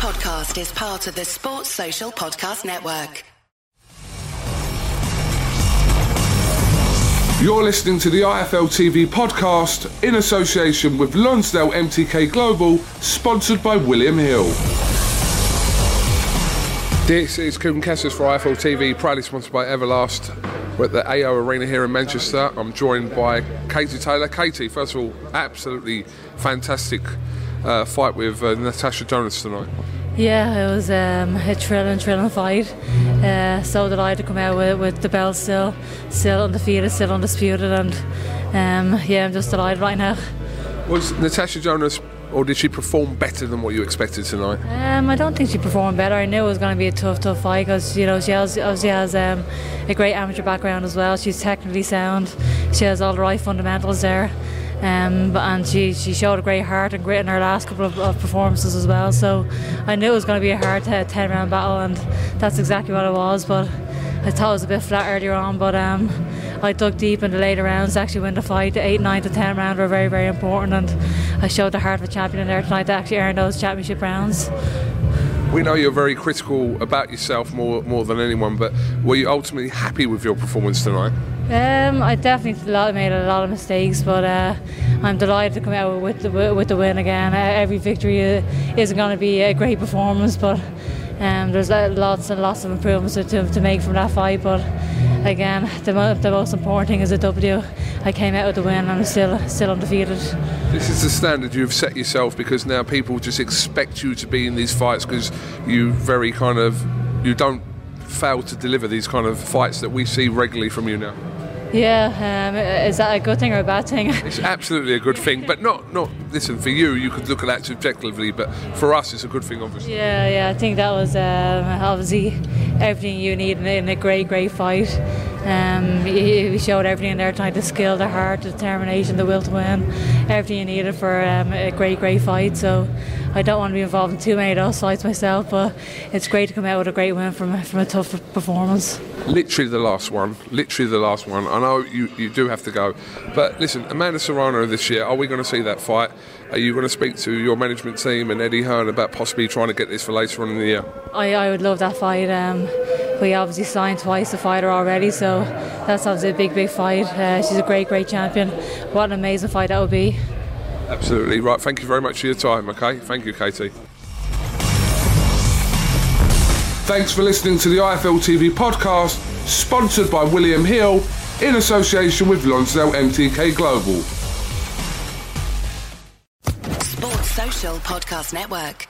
podcast is part of the Sports Social Podcast Network. You're listening to the IFL TV podcast in association with Lonsdale MTK Global, sponsored by William Hill. This is Kugan Cassius for IFL TV, proudly sponsored by Everlast. We're at the AO Arena here in Manchester. I'm joined by Katie Taylor. Katie, first of all, absolutely fantastic uh, fight with uh, Natasha Jonas tonight. Yeah, it was um, a thrilling, thrilling fight. Uh, so delighted to come out with, with the belt still, still undefeated, still undisputed, and um, yeah, I'm just delighted right now. Was Natasha Jonas, or did she perform better than what you expected tonight? Um, I don't think she performed better. I knew it was going to be a tough, tough fight because you know she has she has um, a great amateur background as well. She's technically sound. She has all the right fundamentals there. Um, and she, she showed a great heart and grit in her last couple of, of performances as well. So I knew it was going to be a hard 10 round battle, and that's exactly what it was. But I thought it was a bit flat earlier on, but um, I dug deep in the later rounds to actually win the fight. The 8, 9 to 10 round were very, very important, and I showed the heart of a champion in there tonight to actually earn those championship rounds. We know you're very critical about yourself more more than anyone, but were you ultimately happy with your performance tonight? Um, I definitely made a lot of mistakes, but uh, I'm delighted to come out with the with the win again. Uh, every victory uh, isn't going to be a great performance, but um, there's lots and lots of improvements to, to make from that fight. But again, the, the most important thing is a W. I came out with the win and I'm still still undefeated. This is the standard you've set yourself because now people just expect you to be in these fights because you very kind of you don't fail to deliver these kind of fights that we see regularly from you now. Yeah, um, is that a good thing or a bad thing? It's absolutely a good thing, but not not. Listen, for you, you could look at that subjectively, but for us, it's a good thing, obviously. Yeah, yeah, I think that was um, obviously everything you need in a great, great fight. Um, he, showed everything in there tonight the skill, the heart, the determination, the will to win, everything you needed for um, a great, great fight. So I don't want to be involved in too many of those fights myself, but it's great to come out with a great win from, from a tough performance. Literally the last one, literally the last one. I know you, you do have to go, but listen, Amanda Serrano this year, are we going to see that fight? Are you going to speak to your management team and Eddie Hearn about possibly trying to get this for later on in the year? I, I would love that fight. Um, we obviously signed twice to fight her already, so that's obviously a big, big fight. Uh, she's a great, great champion. What an amazing fight that would be. Absolutely right. Thank you very much for your time. Okay, thank you, Katie. Thanks for listening to the IFL TV podcast, sponsored by William Hill in association with Lonsdale MTK Global. Sports Social Podcast Network.